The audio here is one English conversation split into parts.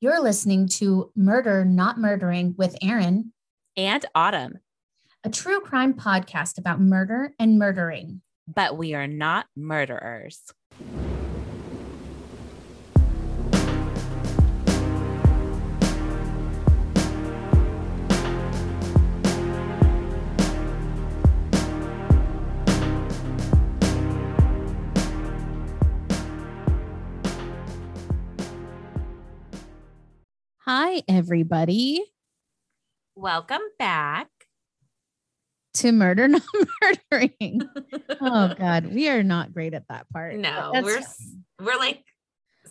You're listening to Murder Not Murdering with Aaron and Autumn, a true crime podcast about murder and murdering. But we are not murderers. Hi, everybody. Welcome back to Murder Not Murdering. oh God, we are not great at that part. No, we're we're like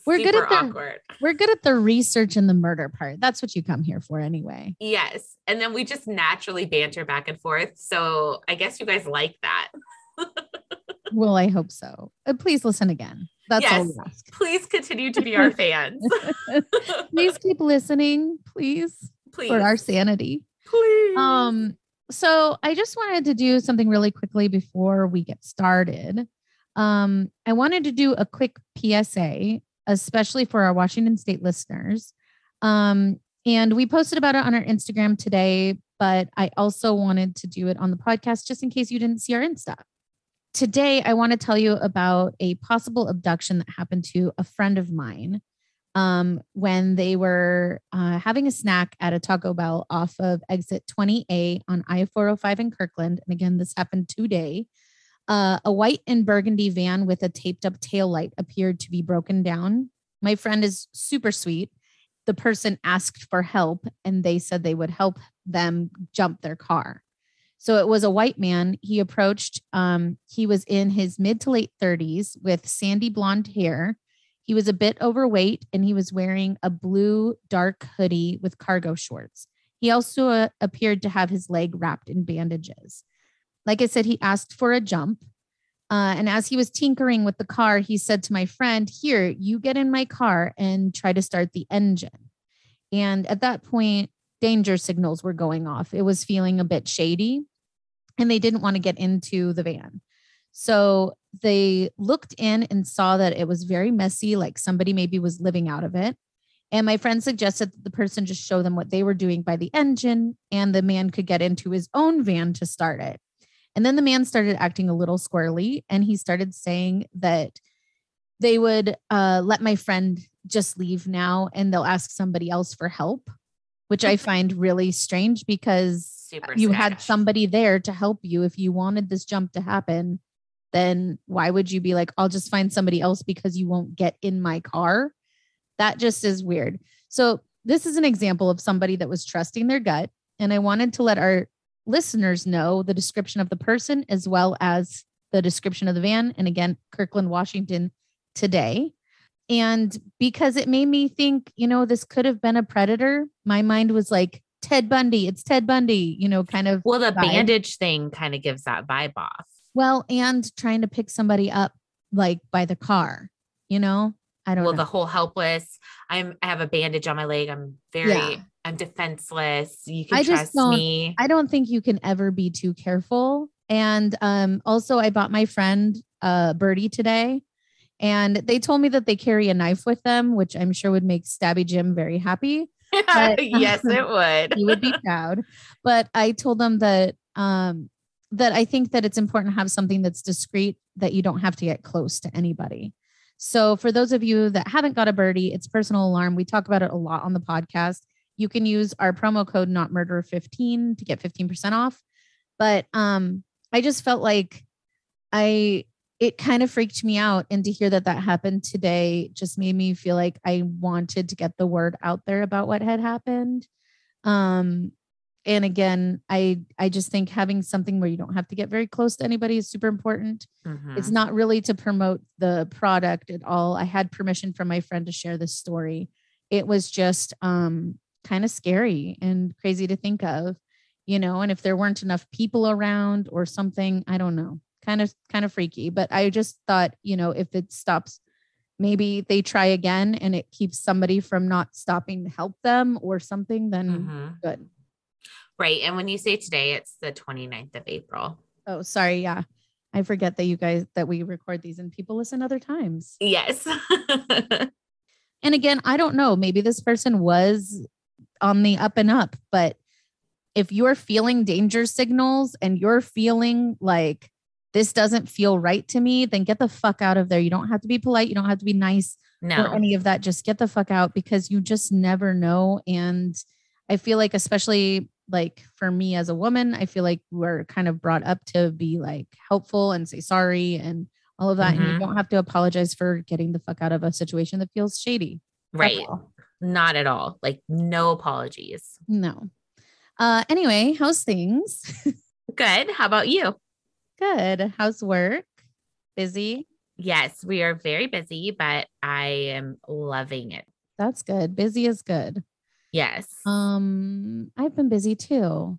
we're good at the awkward. we're good at the research and the murder part. That's what you come here for, anyway. Yes, and then we just naturally banter back and forth. So I guess you guys like that. well, I hope so. Uh, please listen again. That's yes, all we ask. Please continue to be our fans. please keep listening, please. Please. For our sanity. Please. Um, so I just wanted to do something really quickly before we get started. Um, I wanted to do a quick PSA, especially for our Washington State listeners. Um, and we posted about it on our Instagram today, but I also wanted to do it on the podcast just in case you didn't see our Insta today I want to tell you about a possible abduction that happened to a friend of mine um, when they were uh, having a snack at a Taco Bell off of exit 20A on I 405 in Kirkland. And again, this happened today. Uh, a white and burgundy van with a taped up tail light appeared to be broken down. My friend is super sweet. The person asked for help and they said they would help them jump their car. So it was a white man. He approached, um, he was in his mid to late 30s with sandy blonde hair. He was a bit overweight and he was wearing a blue dark hoodie with cargo shorts. He also uh, appeared to have his leg wrapped in bandages. Like I said, he asked for a jump. Uh, and as he was tinkering with the car, he said to my friend, Here, you get in my car and try to start the engine. And at that point, danger signals were going off. It was feeling a bit shady and they didn't want to get into the van. So they looked in and saw that it was very messy, like somebody maybe was living out of it. And my friend suggested that the person just show them what they were doing by the engine, and the man could get into his own van to start it. And then the man started acting a little squirrely, and he started saying that they would uh, let my friend just leave now and they'll ask somebody else for help which I mm-hmm. find really strange because Super you had somebody there to help you. If you wanted this jump to happen, then why would you be like, I'll just find somebody else because you won't get in my car? That just is weird. So, this is an example of somebody that was trusting their gut. And I wanted to let our listeners know the description of the person as well as the description of the van. And again, Kirkland, Washington today. And because it made me think, you know, this could have been a predator, my mind was like, Ted Bundy, it's Ted Bundy, you know, kind of. Well, the vibe. bandage thing kind of gives that vibe off. Well, and trying to pick somebody up like by the car, you know? I don't well, know. the whole helpless. I'm I have a bandage on my leg. I'm very yeah. I'm defenseless. You can I trust me. I don't think you can ever be too careful. And um also I bought my friend uh birdie today and they told me that they carry a knife with them, which I'm sure would make Stabby Jim very happy. But, yes, it would. he would be proud. But I told them that um, that I think that it's important to have something that's discreet that you don't have to get close to anybody. So for those of you that haven't got a birdie, it's personal alarm. We talk about it a lot on the podcast. You can use our promo code not murder 15 to get 15% off. But um I just felt like I it kind of freaked me out. And to hear that that happened today just made me feel like I wanted to get the word out there about what had happened. Um, and again, I I just think having something where you don't have to get very close to anybody is super important. Mm-hmm. It's not really to promote the product at all. I had permission from my friend to share this story. It was just um, kind of scary and crazy to think of, you know. And if there weren't enough people around or something, I don't know kind of kind of freaky but i just thought you know if it stops maybe they try again and it keeps somebody from not stopping to help them or something then mm-hmm. good right and when you say today it's the 29th of april oh sorry yeah i forget that you guys that we record these and people listen other times yes And again, I don't know. Maybe this person was on the up and up, but if you're feeling danger signals and you're feeling like this doesn't feel right to me, then get the fuck out of there. You don't have to be polite. You don't have to be nice no. or any of that. Just get the fuck out because you just never know. And I feel like, especially like for me as a woman, I feel like we're kind of brought up to be like helpful and say sorry and all of that. Mm-hmm. And you mm-hmm. don't have to apologize for getting the fuck out of a situation that feels shady. Right. Not at all. Like no apologies. No. Uh anyway, how's things? Good. How about you? Good. How's work? Busy? Yes, we are very busy, but I am loving it. That's good. Busy is good. Yes. Um, I've been busy too.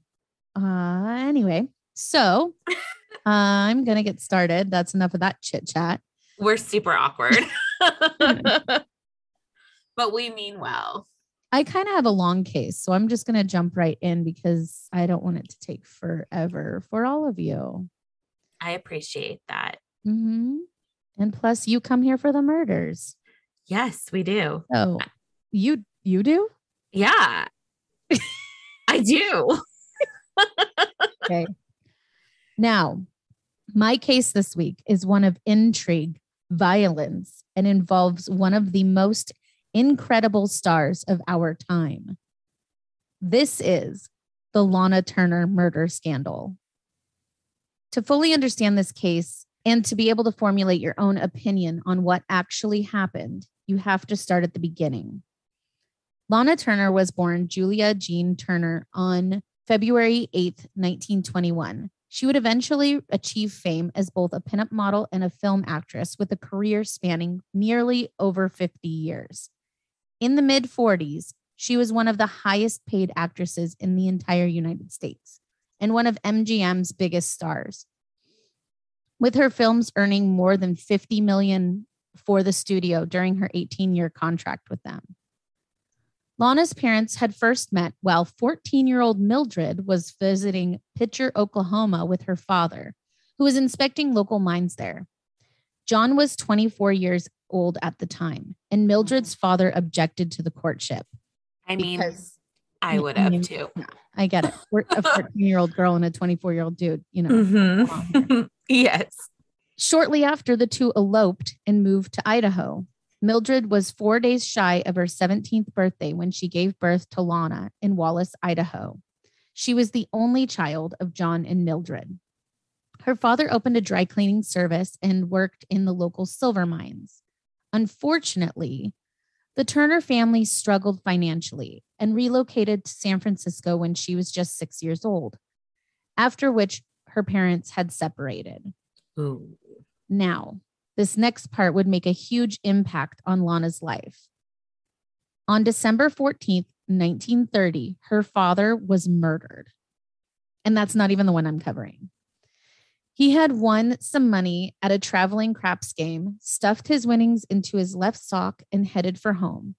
Uh, anyway, so I'm gonna get started. That's enough of that chit chat. We're super awkward, but we mean well. I kind of have a long case, so I'm just gonna jump right in because I don't want it to take forever for all of you. I appreciate that. Mm-hmm. And plus, you come here for the murders. Yes, we do. Oh, you you do? Yeah, I do. okay. Now, my case this week is one of intrigue, violence, and involves one of the most incredible stars of our time. This is the Lana Turner murder scandal. To fully understand this case, and to be able to formulate your own opinion on what actually happened, you have to start at the beginning. Lana Turner was born Julia Jean Turner on February 8, 1921. She would eventually achieve fame as both a pinup model and a film actress with a career spanning nearly over 50 years. In the mid 40s, she was one of the highest paid actresses in the entire United States and one of MGM's biggest stars with her films earning more than 50 million for the studio during her 18 year contract with them. Lana's parents had first met while 14 year old Mildred was visiting Picher, Oklahoma with her father, who was inspecting local mines there. John was 24 years old at the time, and Mildred's father objected to the courtship. I mean, I would have too. I get it. We're a 14 year old girl and a 24 year old dude, you know. Mm-hmm. yes. Shortly after the two eloped and moved to Idaho, Mildred was four days shy of her 17th birthday when she gave birth to Lana in Wallace, Idaho. She was the only child of John and Mildred. Her father opened a dry cleaning service and worked in the local silver mines. Unfortunately, the Turner family struggled financially and relocated to San Francisco when she was just six years old, after which her parents had separated. Ooh. Now, this next part would make a huge impact on Lana's life. On December 14th, 1930, her father was murdered. And that's not even the one I'm covering. He had won some money at a traveling craps game, stuffed his winnings into his left sock, and headed for home.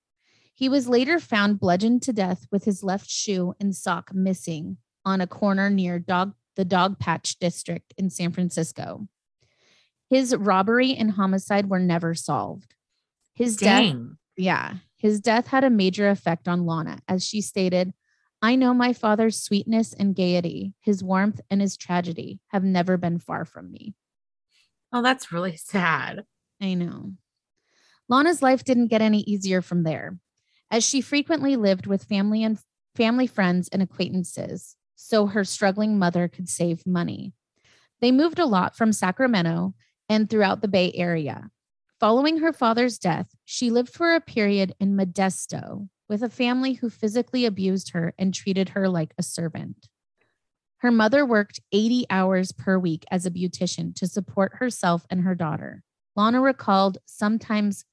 He was later found bludgeoned to death with his left shoe and sock missing on a corner near dog, the Dogpatch district in San Francisco. His robbery and homicide were never solved. His Dang. death, yeah, his death had a major effect on Lana, as she stated, I know my father's sweetness and gaiety, his warmth and his tragedy have never been far from me. Oh, that's really sad. I know. Lana's life didn't get any easier from there, as she frequently lived with family and family friends and acquaintances, so her struggling mother could save money. They moved a lot from Sacramento and throughout the Bay Area. Following her father's death, she lived for a period in Modesto, with a family who physically abused her and treated her like a servant. Her mother worked 80 hours per week as a beautician to support herself and her daughter. Lana recalled sometimes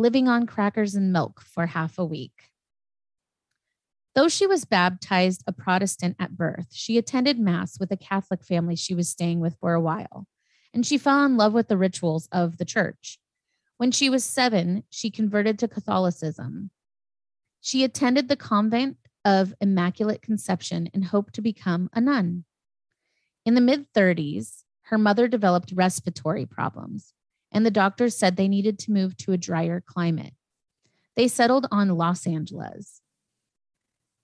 living on crackers and milk for half a week. Though she was baptized a Protestant at birth, she attended Mass with a Catholic family she was staying with for a while, and she fell in love with the rituals of the church. When she was seven, she converted to Catholicism. She attended the convent of Immaculate Conception and hoped to become a nun. In the mid 30s, her mother developed respiratory problems, and the doctors said they needed to move to a drier climate. They settled on Los Angeles.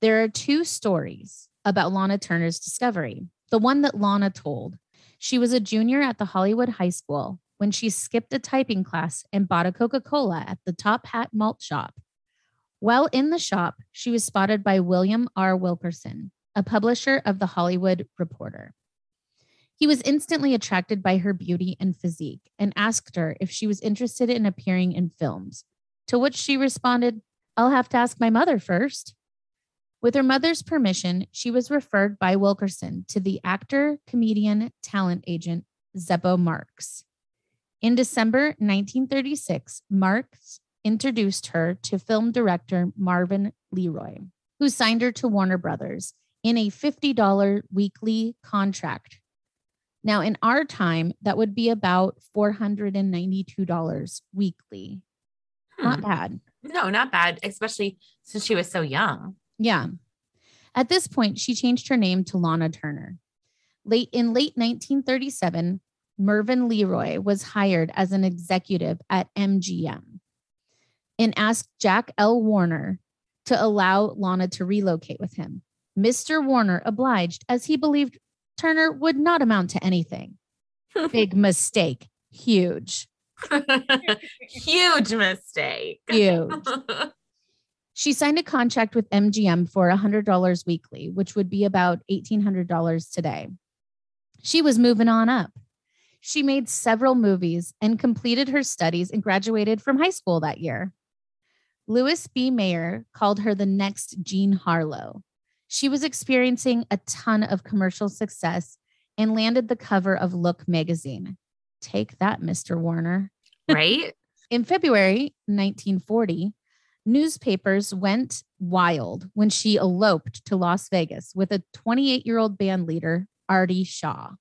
There are two stories about Lana Turner's discovery. The one that Lana told she was a junior at the Hollywood High School when she skipped a typing class and bought a Coca Cola at the Top Hat Malt Shop. While in the shop, she was spotted by William R. Wilkerson, a publisher of The Hollywood Reporter. He was instantly attracted by her beauty and physique and asked her if she was interested in appearing in films, to which she responded, I'll have to ask my mother first. With her mother's permission, she was referred by Wilkerson to the actor, comedian, talent agent Zeppo Marx. In December 1936, Marx introduced her to film director Mervyn Leroy, who signed her to Warner Brothers in a $50 weekly contract. Now, in our time, that would be about $492 weekly. Hmm. Not bad. No, not bad, especially since she was so young. Yeah. At this point, she changed her name to Lana Turner. Late in late 1937, Mervyn Leroy was hired as an executive at MGM and asked Jack L. Warner to allow Lana to relocate with him. Mr. Warner obliged as he believed Turner would not amount to anything. Big mistake. Huge. Huge mistake. Huge. She signed a contract with MGM for $100 weekly, which would be about $1,800 today. She was moving on up. She made several movies and completed her studies and graduated from high school that year. Louis B. Mayer called her the next Jean Harlow. She was experiencing a ton of commercial success and landed the cover of Look magazine. Take that, Mr. Warner. Right? In February 1940, newspapers went wild when she eloped to Las Vegas with a 28 year old band leader, Artie Shaw.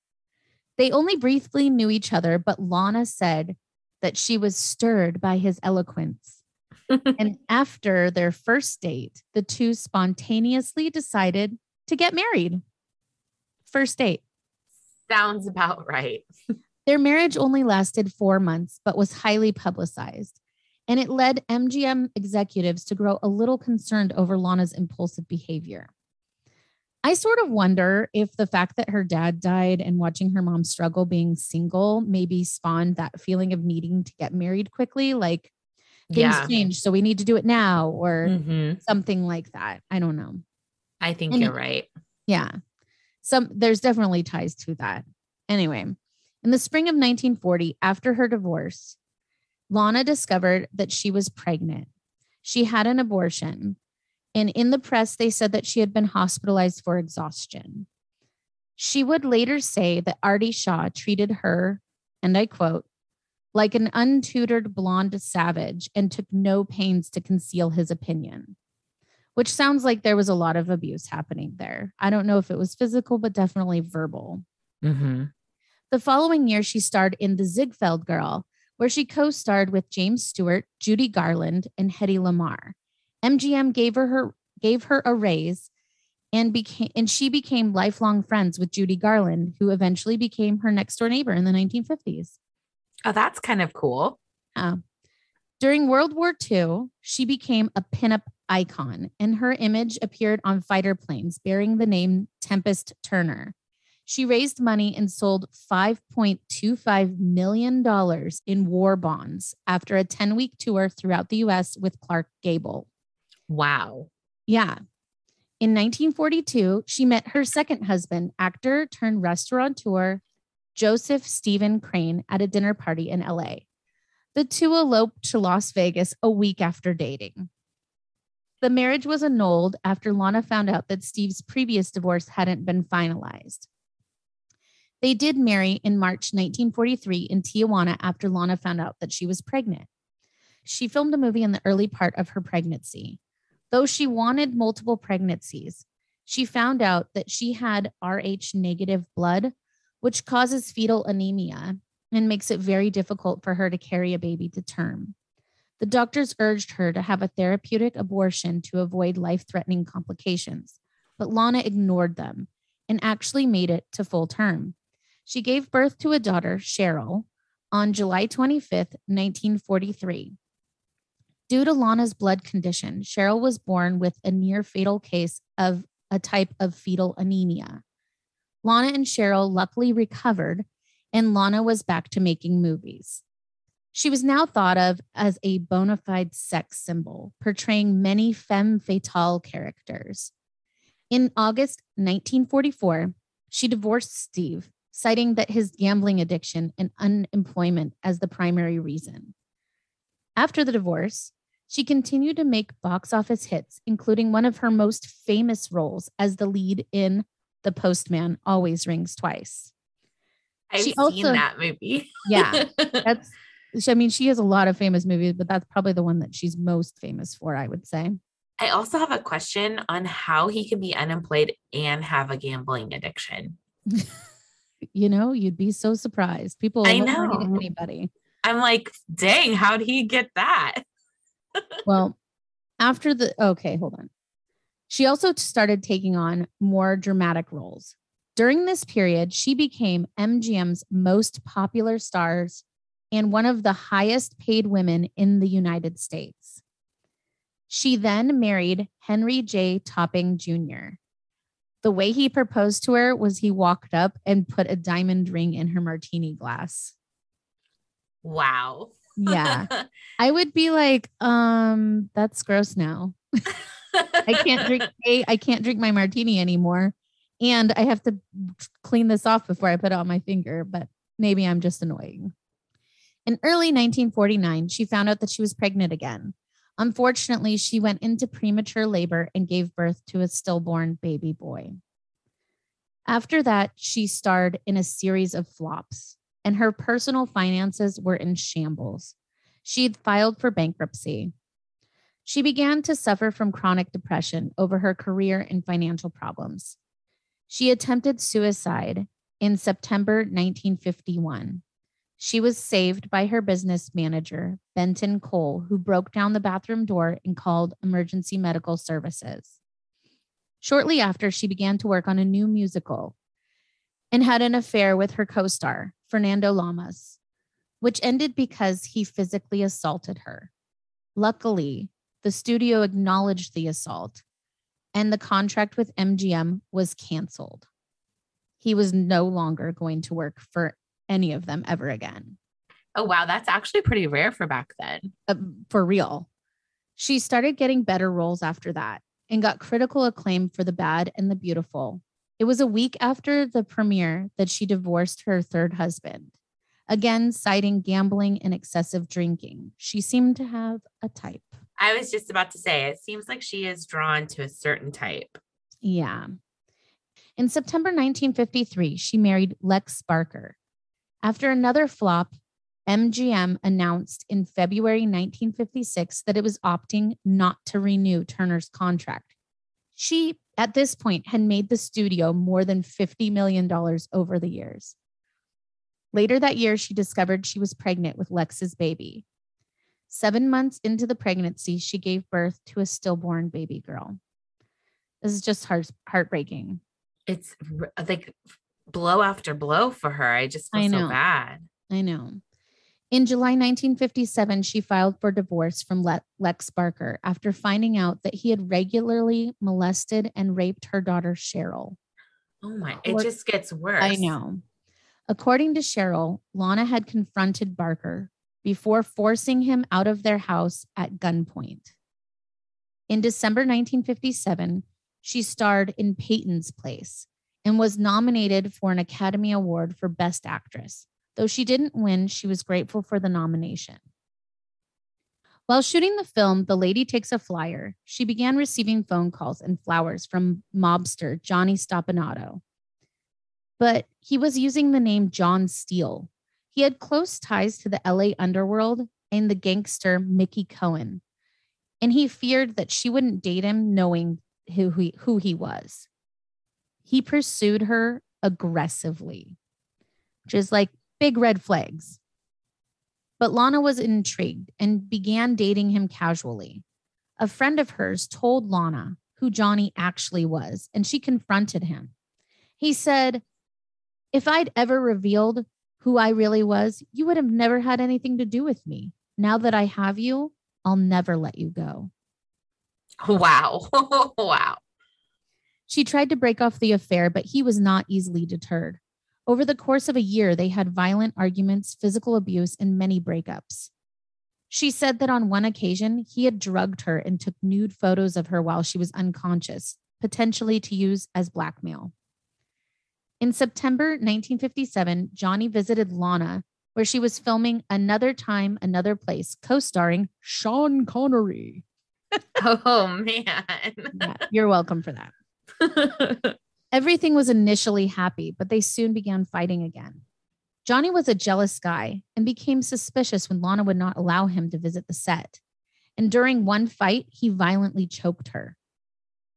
They only briefly knew each other, but Lana said that she was stirred by his eloquence. And after their first date, the two spontaneously decided to get married. First date. Sounds about right. Their marriage only lasted four months, but was highly publicized and it led MGM executives to grow a little concerned over Lana's impulsive behavior. I sort of wonder if the fact that her dad died and watching her mom struggle being single maybe spawned that feeling of needing to get married quickly, like things yeah. change, so we need to do it now, or mm-hmm. something like that. I don't know. I think you're right. Yeah. Some there's definitely ties to that. Anyway, in the spring of 1940, after her divorce, Lana discovered that she was pregnant. She had an abortion. And in the press, they said that she had been hospitalized for exhaustion. She would later say that Artie Shaw treated her, and I quote, like an untutored blonde savage and took no pains to conceal his opinion, which sounds like there was a lot of abuse happening there. I don't know if it was physical, but definitely verbal. Mm-hmm. The following year, she starred in The Ziegfeld Girl, where she co starred with James Stewart, Judy Garland, and Hedy Lamarr. MGM gave her, her gave her a raise and became and she became lifelong friends with Judy Garland, who eventually became her next door neighbor in the 1950s. Oh, that's kind of cool. Uh, during World War II, she became a pinup icon, and her image appeared on fighter planes bearing the name Tempest Turner. She raised money and sold $5.25 million in war bonds after a 10 week tour throughout the US with Clark Gable. Wow. Yeah. In 1942, she met her second husband, actor turned restaurateur Joseph Stephen Crane, at a dinner party in LA. The two eloped to Las Vegas a week after dating. The marriage was annulled after Lana found out that Steve's previous divorce hadn't been finalized. They did marry in March 1943 in Tijuana after Lana found out that she was pregnant. She filmed a movie in the early part of her pregnancy. Though she wanted multiple pregnancies, she found out that she had Rh negative blood, which causes fetal anemia and makes it very difficult for her to carry a baby to term. The doctors urged her to have a therapeutic abortion to avoid life threatening complications, but Lana ignored them and actually made it to full term. She gave birth to a daughter, Cheryl, on July 25th, 1943. Due to Lana's blood condition, Cheryl was born with a near fatal case of a type of fetal anemia. Lana and Cheryl luckily recovered, and Lana was back to making movies. She was now thought of as a bona fide sex symbol, portraying many femme fatale characters. In August 1944, she divorced Steve, citing that his gambling addiction and unemployment as the primary reason. After the divorce, she continued to make box office hits, including one of her most famous roles as the lead in The Postman Always Rings Twice. I've she seen also, that movie. yeah. That's I mean, she has a lot of famous movies, but that's probably the one that she's most famous for, I would say. I also have a question on how he can be unemployed and have a gambling addiction. you know, you'd be so surprised. People I know anybody. I'm like, dang, how'd he get that? well, after the okay, hold on. She also started taking on more dramatic roles. During this period, she became MGM's most popular stars and one of the highest paid women in the United States. She then married Henry J. Topping Jr. The way he proposed to her was he walked up and put a diamond ring in her martini glass. Wow. yeah. I would be like, um, that's gross now. I can't drink I can't drink my martini anymore. And I have to clean this off before I put it on my finger, but maybe I'm just annoying. In early 1949, she found out that she was pregnant again. Unfortunately, she went into premature labor and gave birth to a stillborn baby boy. After that, she starred in a series of flops and her personal finances were in shambles. She had filed for bankruptcy. She began to suffer from chronic depression over her career and financial problems. She attempted suicide in September 1951. She was saved by her business manager, Benton Cole, who broke down the bathroom door and called emergency medical services. Shortly after, she began to work on a new musical and had an affair with her co star, Fernando Lamas, which ended because he physically assaulted her. Luckily, the studio acknowledged the assault and the contract with MGM was canceled. He was no longer going to work for any of them ever again. Oh, wow. That's actually pretty rare for back then. Uh, for real. She started getting better roles after that and got critical acclaim for The Bad and the Beautiful, it was a week after the premiere that she divorced her third husband, again, citing gambling and excessive drinking. She seemed to have a type. I was just about to say, it seems like she is drawn to a certain type. Yeah. In September 1953, she married Lex Barker. After another flop, MGM announced in February 1956 that it was opting not to renew Turner's contract. She at this point had made the studio more than $50 million over the years. Later that year, she discovered she was pregnant with Lex's baby. Seven months into the pregnancy, she gave birth to a stillborn baby girl. This is just heart- heartbreaking. It's like blow after blow for her. I just feel I know. so bad. I know. In July 1957, she filed for divorce from Lex Barker after finding out that he had regularly molested and raped her daughter, Cheryl. Oh my, it just gets worse. I know. According to Cheryl, Lana had confronted Barker before forcing him out of their house at gunpoint. In December 1957, she starred in Peyton's Place and was nominated for an Academy Award for Best Actress. Though she didn't win, she was grateful for the nomination. While shooting the film, the lady takes a flyer. She began receiving phone calls and flowers from mobster Johnny Stompanato. But he was using the name John Steele. He had close ties to the LA underworld and the gangster Mickey Cohen. And he feared that she wouldn't date him knowing who he, who he was. He pursued her aggressively, which is like big red flags. But Lana was intrigued and began dating him casually. A friend of hers told Lana who Johnny actually was, and she confronted him. He said, If I'd ever revealed who I really was, you would have never had anything to do with me. Now that I have you, I'll never let you go. Wow. wow. She tried to break off the affair, but he was not easily deterred. Over the course of a year, they had violent arguments, physical abuse, and many breakups. She said that on one occasion, he had drugged her and took nude photos of her while she was unconscious, potentially to use as blackmail. In September 1957, Johnny visited Lana, where she was filming Another Time, Another Place, co starring Sean Connery. oh, man. Yeah, you're welcome for that. Everything was initially happy, but they soon began fighting again. Johnny was a jealous guy and became suspicious when Lana would not allow him to visit the set. And during one fight, he violently choked her.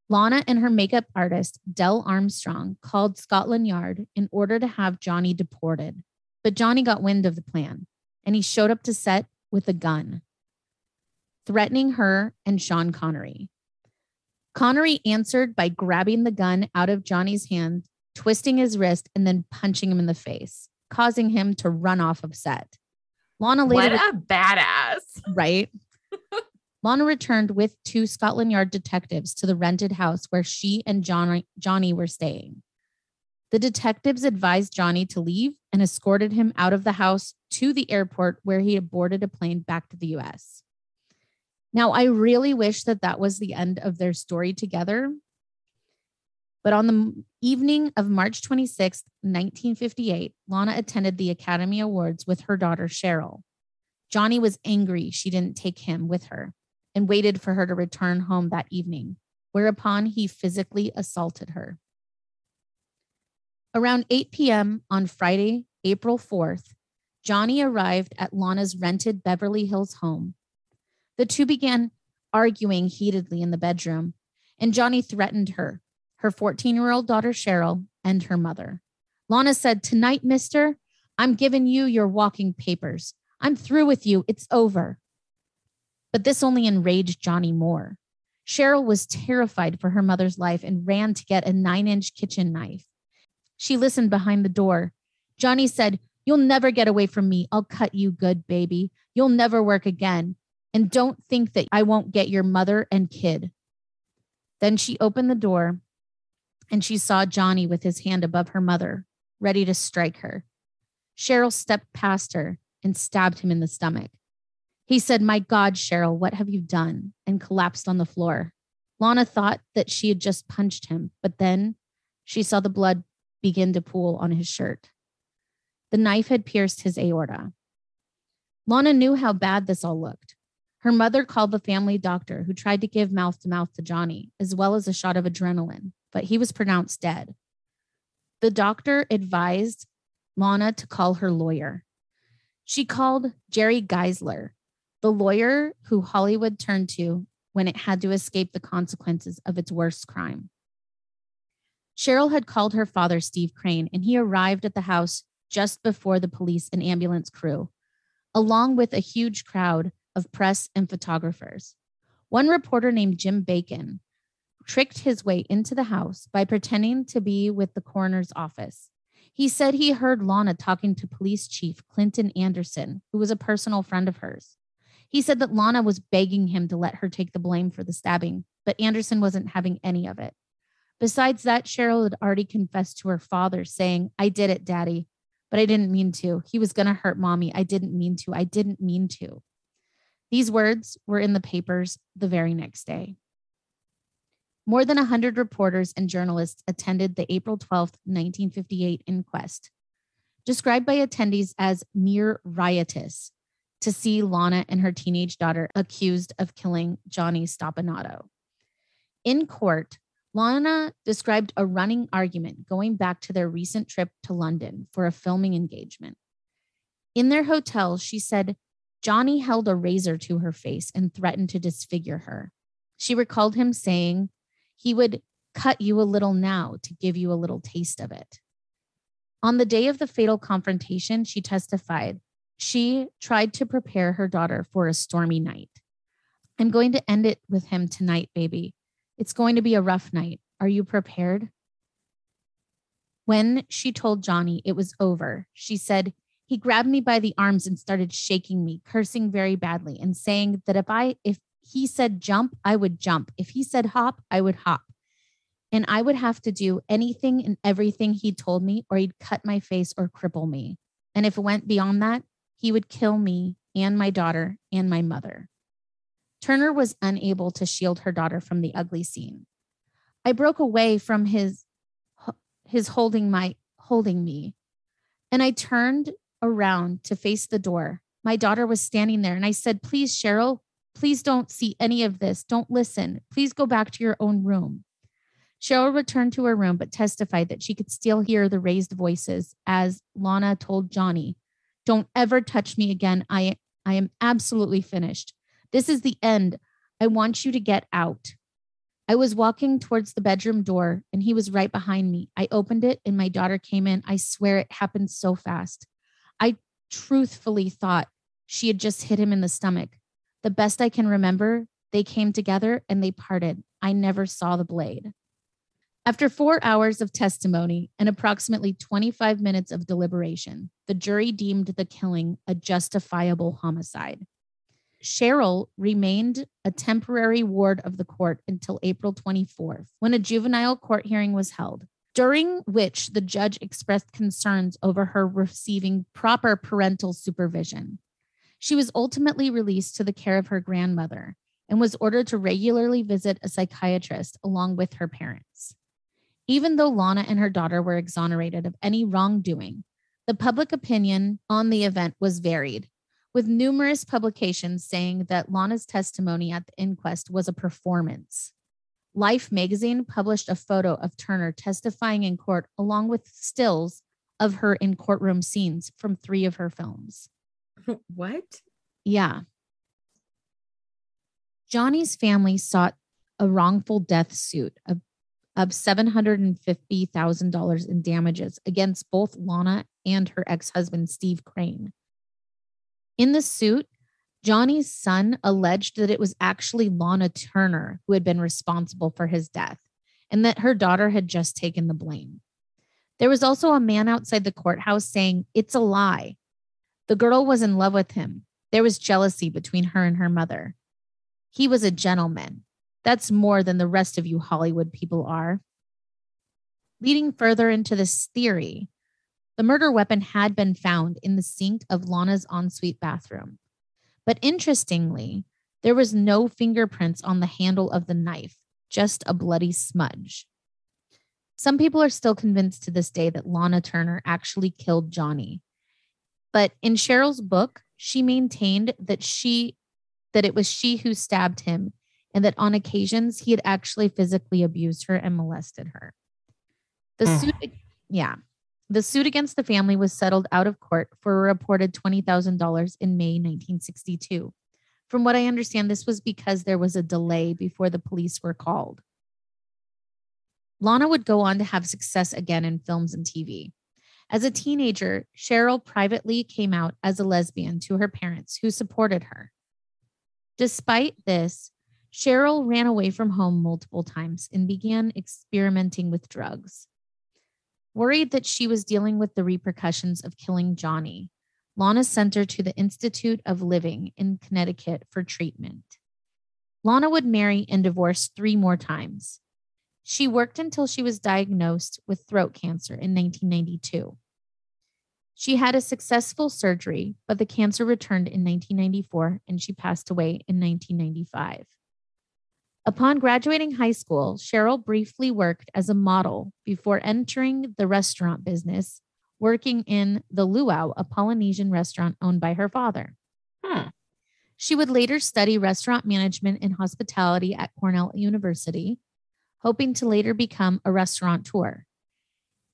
Lana and her makeup artist, Del Armstrong, called Scotland Yard in order to have Johnny deported. But Johnny got wind of the plan and he showed up to set with a gun, threatening her and Sean Connery. Connery answered by grabbing the gun out of Johnny's hand, twisting his wrist, and then punching him in the face, causing him to run off of set. Lana later. What a badass. Right. Lana returned with two Scotland Yard detectives to the rented house where she and Johnny, Johnny were staying. The detectives advised Johnny to leave and escorted him out of the house to the airport where he had boarded a plane back to the US. Now, I really wish that that was the end of their story together. But on the evening of March 26, 1958, Lana attended the Academy Awards with her daughter, Cheryl. Johnny was angry she didn't take him with her and waited for her to return home that evening, whereupon he physically assaulted her. Around 8 p.m. on Friday, April 4th, Johnny arrived at Lana's rented Beverly Hills home. The two began arguing heatedly in the bedroom, and Johnny threatened her, her 14 year old daughter Cheryl, and her mother. Lana said, Tonight, mister, I'm giving you your walking papers. I'm through with you. It's over. But this only enraged Johnny more. Cheryl was terrified for her mother's life and ran to get a nine inch kitchen knife. She listened behind the door. Johnny said, You'll never get away from me. I'll cut you good, baby. You'll never work again. And don't think that I won't get your mother and kid. Then she opened the door and she saw Johnny with his hand above her mother, ready to strike her. Cheryl stepped past her and stabbed him in the stomach. He said, My God, Cheryl, what have you done? and collapsed on the floor. Lana thought that she had just punched him, but then she saw the blood begin to pool on his shirt. The knife had pierced his aorta. Lana knew how bad this all looked. Her mother called the family doctor, who tried to give mouth to mouth to Johnny, as well as a shot of adrenaline, but he was pronounced dead. The doctor advised Lana to call her lawyer. She called Jerry Giesler, the lawyer who Hollywood turned to when it had to escape the consequences of its worst crime. Cheryl had called her father, Steve Crane, and he arrived at the house just before the police and ambulance crew, along with a huge crowd of press and photographers. One reporter named Jim Bacon tricked his way into the house by pretending to be with the coroner's office. He said he heard Lana talking to police chief Clinton Anderson, who was a personal friend of hers. He said that Lana was begging him to let her take the blame for the stabbing, but Anderson wasn't having any of it. Besides that, Cheryl had already confessed to her father, saying, I did it, daddy, but I didn't mean to. He was going to hurt mommy. I didn't mean to. I didn't mean to. These words were in the papers the very next day. More than 100 reporters and journalists attended the April 12, 1958 inquest, described by attendees as near riotous to see Lana and her teenage daughter accused of killing Johnny Stompanato. In court, Lana described a running argument going back to their recent trip to London for a filming engagement. In their hotel, she said Johnny held a razor to her face and threatened to disfigure her. She recalled him saying he would cut you a little now to give you a little taste of it. On the day of the fatal confrontation, she testified she tried to prepare her daughter for a stormy night. I'm going to end it with him tonight, baby. It's going to be a rough night. Are you prepared? When she told Johnny it was over, she said, He grabbed me by the arms and started shaking me, cursing very badly and saying that if I if he said jump, I would jump. If he said hop, I would hop. And I would have to do anything and everything he told me, or he'd cut my face or cripple me. And if it went beyond that, he would kill me and my daughter and my mother. Turner was unable to shield her daughter from the ugly scene. I broke away from his his holding my holding me. And I turned around to face the door. My daughter was standing there and I said, "Please, Cheryl, please don't see any of this. Don't listen. Please go back to your own room." Cheryl returned to her room but testified that she could still hear the raised voices as Lana told Johnny, "Don't ever touch me again. I I am absolutely finished. This is the end. I want you to get out." I was walking towards the bedroom door and he was right behind me. I opened it and my daughter came in. I swear it happened so fast. I truthfully thought she had just hit him in the stomach. The best I can remember, they came together and they parted. I never saw the blade. After four hours of testimony and approximately 25 minutes of deliberation, the jury deemed the killing a justifiable homicide. Cheryl remained a temporary ward of the court until April 24th, when a juvenile court hearing was held, during which the judge expressed concerns over her receiving proper parental supervision. She was ultimately released to the care of her grandmother and was ordered to regularly visit a psychiatrist along with her parents. Even though Lana and her daughter were exonerated of any wrongdoing, the public opinion on the event was varied, with numerous publications saying that Lana's testimony at the inquest was a performance. Life magazine published a photo of Turner testifying in court along with stills of her in courtroom scenes from three of her films. What? Yeah. Johnny's family sought a wrongful death suit of, of $750,000 in damages against both Lana and her ex husband, Steve Crane. In the suit, Johnny's son alleged that it was actually Lana Turner who had been responsible for his death and that her daughter had just taken the blame. There was also a man outside the courthouse saying, It's a lie. The girl was in love with him. There was jealousy between her and her mother. He was a gentleman. That's more than the rest of you Hollywood people are. Leading further into this theory, the murder weapon had been found in the sink of Lana's ensuite bathroom. But interestingly, there was no fingerprints on the handle of the knife, just a bloody smudge. Some people are still convinced to this day that Lana Turner actually killed Johnny. But in Cheryl's book, she maintained that she that it was she who stabbed him and that on occasions he had actually physically abused her and molested her. The mm. suit yeah, the suit against the family was settled out of court for a reported $20,000 in May 1962. From what I understand, this was because there was a delay before the police were called. Lana would go on to have success again in films and TV. As a teenager, Cheryl privately came out as a lesbian to her parents, who supported her. Despite this, Cheryl ran away from home multiple times and began experimenting with drugs. Worried that she was dealing with the repercussions of killing Johnny, Lana sent her to the Institute of Living in Connecticut for treatment. Lana would marry and divorce three more times. She worked until she was diagnosed with throat cancer in 1992. She had a successful surgery, but the cancer returned in 1994 and she passed away in 1995. Upon graduating high school, Cheryl briefly worked as a model before entering the restaurant business, working in the Luau, a Polynesian restaurant owned by her father. Hmm. She would later study restaurant management and hospitality at Cornell University, hoping to later become a restaurateur.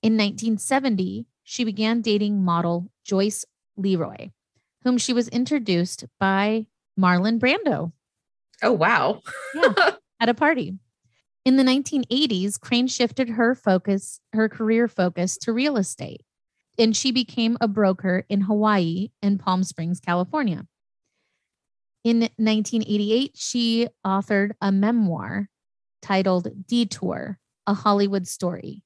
In 1970, she began dating model Joyce Leroy, whom she was introduced by Marlon Brando. Oh, wow. yeah. at a party. In the 1980s, Crane shifted her focus, her career focus to real estate, and she became a broker in Hawaii and Palm Springs, California. In 1988, she authored a memoir titled Detour, a Hollywood Story.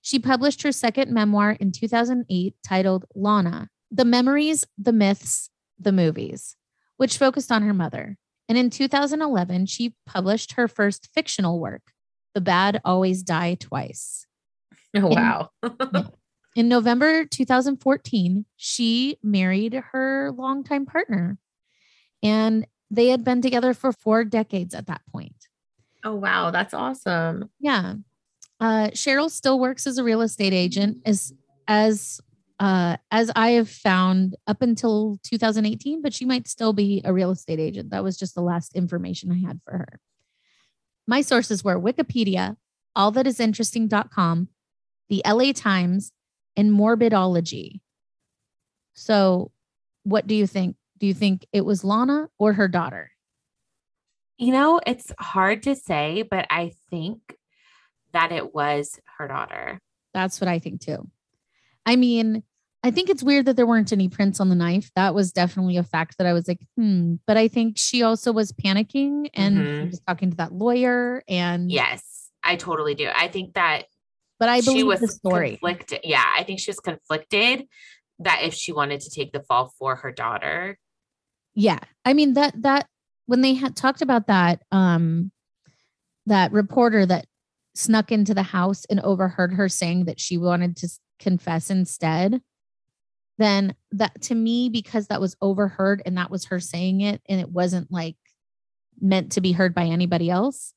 She published her second memoir in 2008 titled Lana, The Memories, the Myths, the Movies, which focused on her mother. And in 2011, she published her first fictional work, The Bad Always Die Twice. Oh, wow. In, in November 2014, she married her longtime partner. And they had been together for four decades at that point. Oh, wow. That's awesome. Yeah. Uh, Cheryl still works as a real estate agent as as uh, as I have found up until 2018, but she might still be a real estate agent. That was just the last information I had for her. My sources were Wikipedia, allthatisinteresting.com, the LA Times, and Morbidology. So, what do you think? Do you think it was Lana or her daughter? You know, it's hard to say, but I think that it was her daughter. That's what I think too. I mean, I think it's weird that there weren't any prints on the knife. That was definitely a fact that I was like, hmm. But I think she also was panicking and mm-hmm. was talking to that lawyer. And yes, I totally do. I think that. But I believe she was the story. Conflicted. Yeah, I think she was conflicted that if she wanted to take the fall for her daughter. Yeah, I mean that that when they had talked about that, um, that reporter that snuck into the house and overheard her saying that she wanted to confess instead, then that to me, because that was overheard and that was her saying it and it wasn't like meant to be heard by anybody else,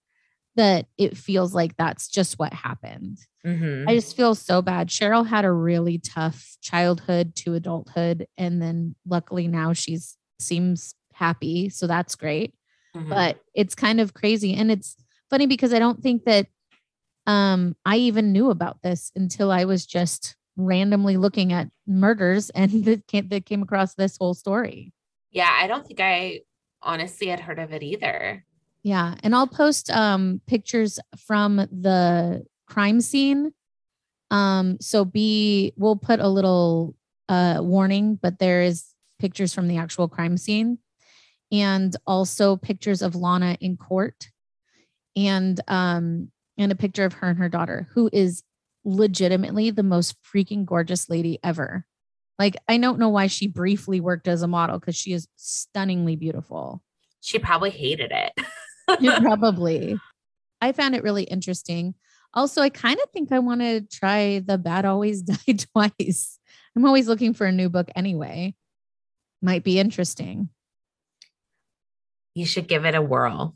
that it feels like that's just what happened. Mm-hmm. I just feel so bad. Cheryl had a really tough childhood to adulthood. And then luckily now she's seems happy. So that's great. Mm-hmm. But it's kind of crazy. And it's funny because I don't think that um, I even knew about this until I was just randomly looking at murders and that came, across this whole story. Yeah, I don't think I honestly had heard of it either. Yeah, and I'll post um, pictures from the crime scene. Um, so be we'll put a little uh, warning, but there is pictures from the actual crime scene, and also pictures of Lana in court, and um, and a picture of her and her daughter, who is legitimately the most freaking gorgeous lady ever. Like, I don't know why she briefly worked as a model because she is stunningly beautiful. She probably hated it. probably. I found it really interesting. Also, I kind of think I want to try The Bad Always Die Twice. I'm always looking for a new book anyway. Might be interesting. You should give it a whirl.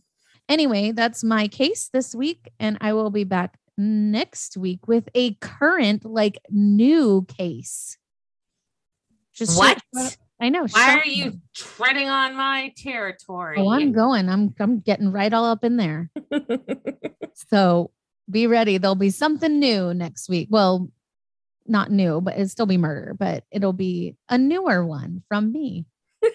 Anyway, that's my case this week, and I will be back next week with a current, like new case. Just what? I know. Why are you treading on my territory? Oh, I'm going. I'm I'm getting right all up in there. so be ready. There'll be something new next week. Well, not new, but it'll still be murder, but it'll be a newer one from me.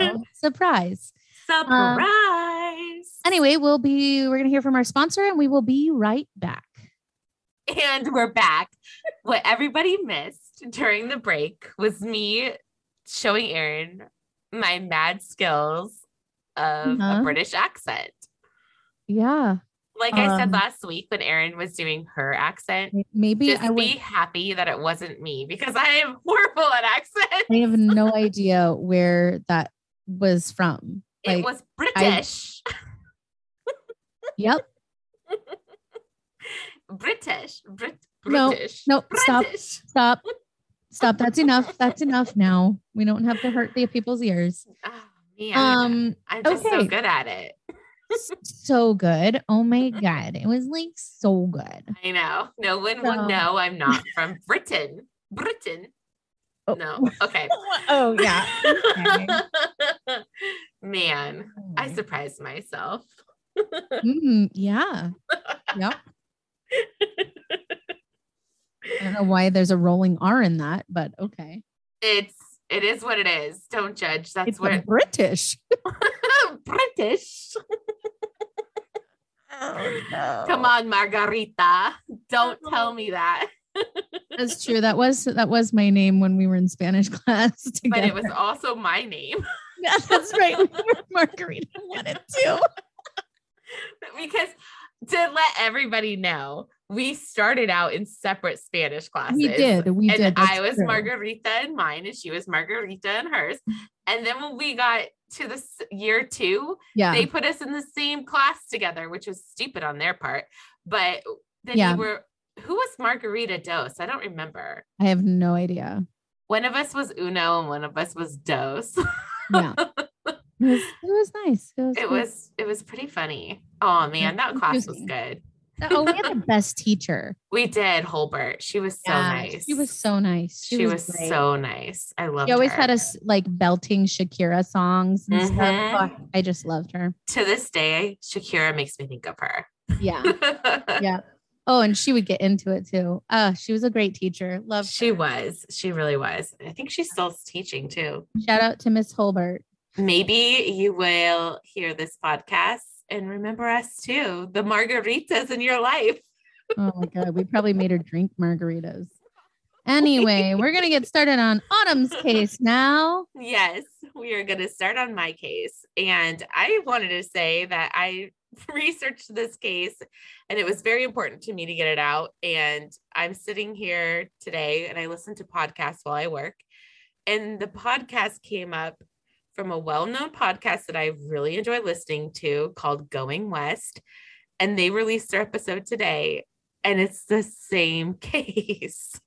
so, surprise. Surprise. Um, anyway, we'll be we're gonna hear from our sponsor and we will be right back. And we're back. what everybody missed during the break was me showing Aaron my mad skills of uh-huh. a British accent. Yeah. Like I said um, last week when Erin was doing her accent, maybe just I would be happy that it wasn't me because I am horrible at accents. I have no idea where that was from. Like, it was British. I, yep. British. Brit- British. No, no, stop. Stop. Stop. That's enough. That's enough now. We don't have to hurt the people's ears. Oh, man. Um, I'm just okay. so good at it. so good. Oh my God. It was like so good. I know. No one so. would know I'm not from Britain. Britain. Oh. No. Okay. oh, yeah. Okay. Man, I surprised myself. mm, yeah. Yep. I don't know why there's a rolling R in that, but okay. It's it is what it is. Don't judge. That's it's what British. British. oh no. Come on, Margarita. Don't tell me that. That's true. That was that was my name when we were in Spanish class together. But it was also my name. Yeah, that's right. Margarita wanted to. because to let everybody know, we started out in separate Spanish classes. We did. We and did. I was true. Margarita in mine, and she was Margarita in hers. And then when we got to this year two, yeah, they put us in the same class together, which was stupid on their part. But then yeah. we were who was Margarita Dos? I don't remember. I have no idea. One of us was Uno and one of us was Dos. yeah. It was, it was nice. It was it was, it was pretty funny. Oh man, that class was good. Oh, we had the best teacher. We did, Holbert. She was so yeah, nice. She was so nice. She, she was, was so nice. I love. She always her. had us like belting Shakira songs and mm-hmm. stuff. Oh, I just loved her. To this day, Shakira makes me think of her. Yeah. yeah. Oh, and she would get into it too. Uh, she was a great teacher. Love. She her. was. She really was. I think she's still teaching too. Shout out to Miss Holbert. Maybe you will hear this podcast and remember us too. The margaritas in your life. oh my god, we probably made her drink margaritas. Anyway, we're going to get started on Autumn's case now. Yes, we are going to start on my case. And I wanted to say that I researched this case and it was very important to me to get it out. And I'm sitting here today and I listen to podcasts while I work. And the podcast came up from a well known podcast that I really enjoy listening to called Going West. And they released their episode today. And it's the same case.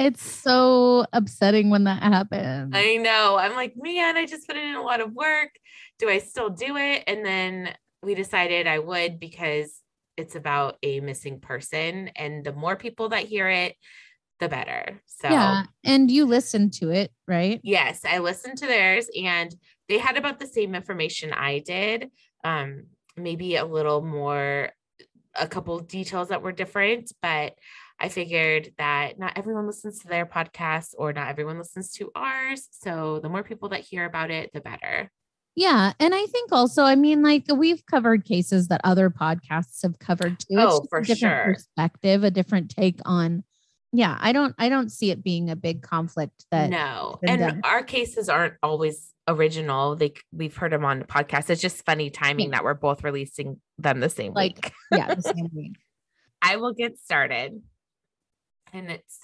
It's so upsetting when that happens. I know. I'm like, man, I just put in a lot of work. Do I still do it? And then we decided I would because it's about a missing person. And the more people that hear it, the better. So, yeah. And you listened to it, right? Yes. I listened to theirs and they had about the same information I did. Um, maybe a little more, a couple details that were different, but I figured that not everyone listens to their podcast or not everyone listens to ours. So the more people that hear about it, the better. Yeah. And I think also, I mean, like we've covered cases that other podcasts have covered too. It's oh, for a different sure. perspective, a different take on yeah, I don't I don't see it being a big conflict that No. And done. our cases aren't always original. Like we've heard them on the podcast. It's just funny timing yeah. that we're both releasing them the same like, week. yeah, the same week. I will get started and it's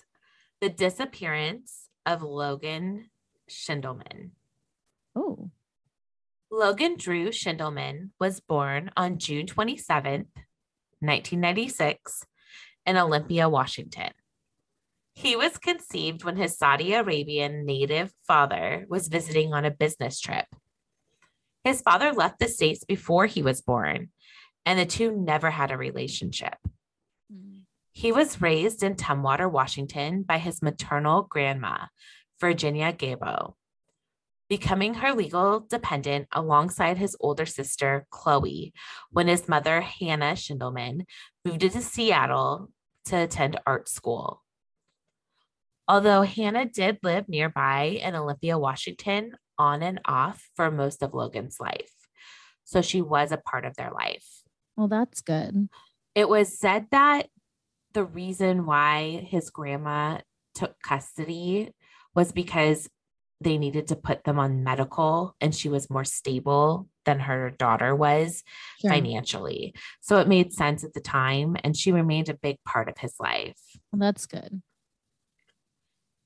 the disappearance of Logan Schindelman. Oh. Logan Drew Schindelman was born on June 27th, 1996, in Olympia, Washington. He was conceived when his Saudi Arabian native father was visiting on a business trip. His father left the States before he was born, and the two never had a relationship. Mm. He was raised in Tumwater, Washington by his maternal grandma, Virginia Gabo, becoming her legal dependent alongside his older sister, Chloe, when his mother, Hannah Schindelman, moved to Seattle to attend art school. Although Hannah did live nearby in Olympia, Washington, on and off for most of Logan's life. So she was a part of their life. Well, that's good. It was said that the reason why his grandma took custody was because they needed to put them on medical and she was more stable than her daughter was sure. financially. So it made sense at the time and she remained a big part of his life. Well, that's good.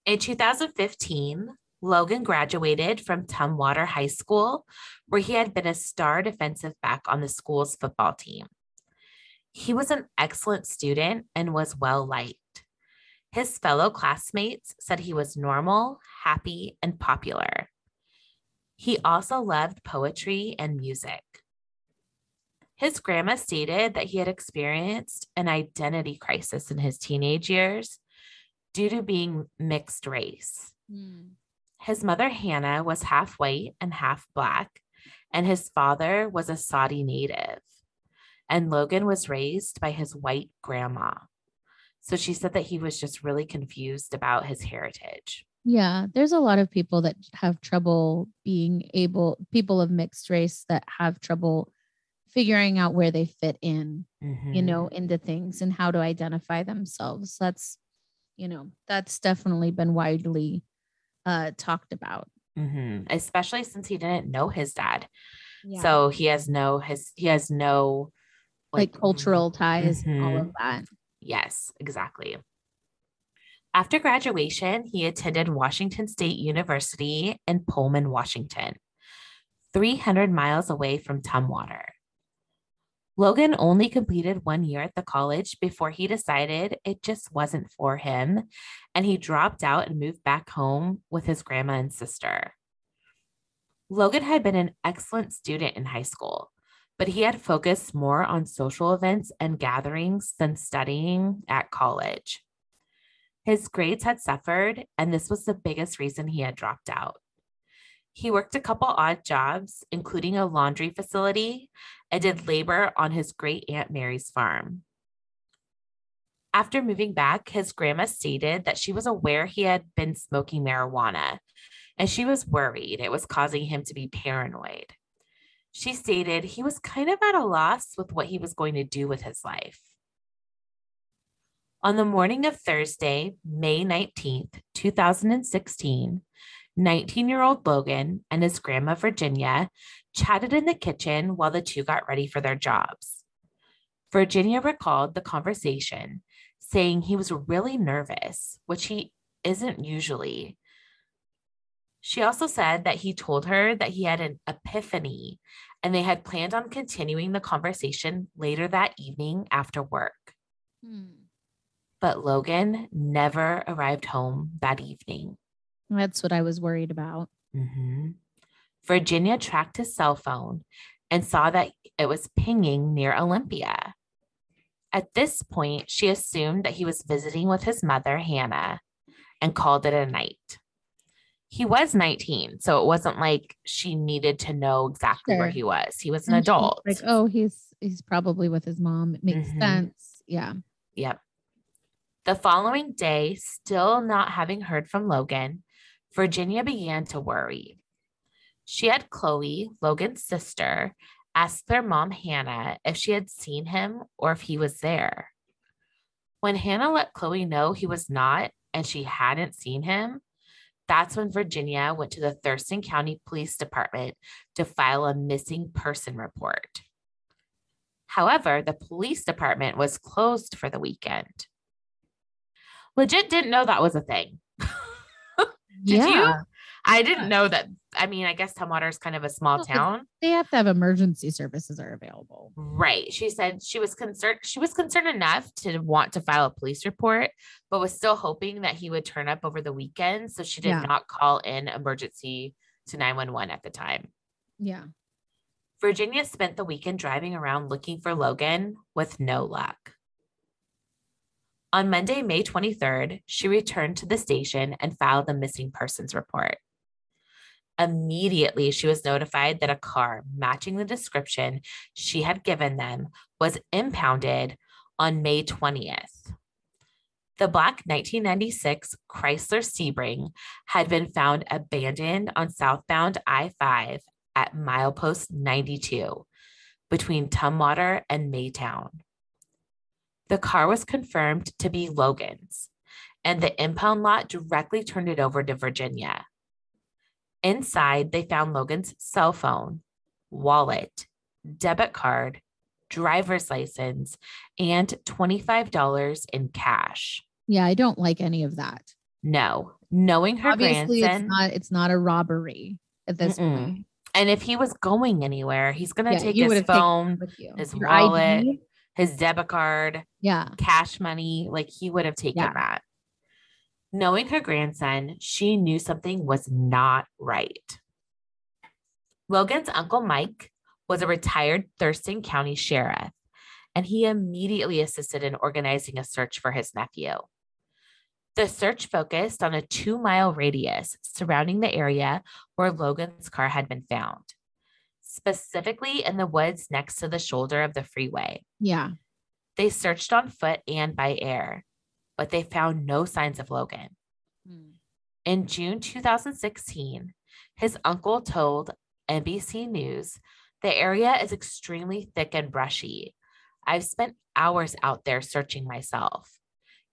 In 2015, Logan graduated from Tumwater High School, where he had been a star defensive back on the school's football team. He was an excellent student and was well liked. His fellow classmates said he was normal, happy, and popular. He also loved poetry and music. His grandma stated that he had experienced an identity crisis in his teenage years due to being mixed race. Mm. His mother, Hannah, was half white and half black, and his father was a Saudi native and Logan was raised by his white grandma. So she said that he was just really confused about his heritage. Yeah, there's a lot of people that have trouble being able, people of mixed race that have trouble figuring out where they fit in, mm-hmm. you know, into things and how to identify themselves. That's, you know, that's definitely been widely uh, talked about. Mm-hmm. Especially since he didn't know his dad. Yeah. So he has no his he has no like, like cultural ties, mm-hmm. all of that. Yes, exactly. After graduation, he attended Washington State University in Pullman, Washington, 300 miles away from Tumwater. Logan only completed one year at the college before he decided it just wasn't for him, and he dropped out and moved back home with his grandma and sister. Logan had been an excellent student in high school, but he had focused more on social events and gatherings than studying at college. His grades had suffered, and this was the biggest reason he had dropped out. He worked a couple odd jobs, including a laundry facility, and did labor on his great Aunt Mary's farm. After moving back, his grandma stated that she was aware he had been smoking marijuana and she was worried it was causing him to be paranoid. She stated he was kind of at a loss with what he was going to do with his life. On the morning of Thursday, May 19th, 2016, 19 year old Logan and his grandma, Virginia, chatted in the kitchen while the two got ready for their jobs. Virginia recalled the conversation, saying he was really nervous, which he isn't usually, she also said that he told her that he had an epiphany and they had planned on continuing the conversation later that evening after work. Hmm. But Logan never arrived home that evening. That's what I was worried about. Mm-hmm. Virginia tracked his cell phone and saw that it was pinging near Olympia. At this point, she assumed that he was visiting with his mother, Hannah, and called it a night he was 19 so it wasn't like she needed to know exactly sure. where he was. He was an and adult. like oh he's he's probably with his mom. It makes mm-hmm. sense. Yeah. Yep. The following day still not having heard from logan virginia began to worry. She had chloe logan's sister ask their mom hannah if she had seen him or if he was there. When hannah let chloe know he was not and she hadn't seen him that's when Virginia went to the Thurston County Police Department to file a missing person report. However, the police department was closed for the weekend. Legit didn't know that was a thing. Did yeah. you? I didn't know that. I mean, I guess Tumwater is kind of a small well, town. They have to have emergency services are available. Right. She said she was concerned. She was concerned enough to want to file a police report, but was still hoping that he would turn up over the weekend. So she did yeah. not call in emergency to 911 at the time. Yeah. Virginia spent the weekend driving around looking for Logan with no luck. On Monday, May 23rd, she returned to the station and filed a missing persons report. Immediately, she was notified that a car matching the description she had given them was impounded on May 20th. The black 1996 Chrysler Sebring had been found abandoned on southbound I 5 at milepost 92 between Tumwater and Maytown. The car was confirmed to be Logan's, and the impound lot directly turned it over to Virginia. Inside, they found Logan's cell phone, wallet, debit card, driver's license, and $25 in cash. Yeah, I don't like any of that. No, knowing her Obviously, grandson, it's not it's not a robbery at this mm-mm. point. And if he was going anywhere, he's gonna yeah, take his phone, his Your wallet, ID? his debit card, yeah, cash money. Like he would have taken yeah. that. Knowing her grandson, she knew something was not right. Logan's uncle Mike was a retired Thurston County sheriff, and he immediately assisted in organizing a search for his nephew. The search focused on a two mile radius surrounding the area where Logan's car had been found specifically in the woods next to the shoulder of the freeway. Yeah. They searched on foot and by air, but they found no signs of Logan. Hmm. In June 2016, his uncle told NBC News the area is extremely thick and brushy. I've spent hours out there searching myself.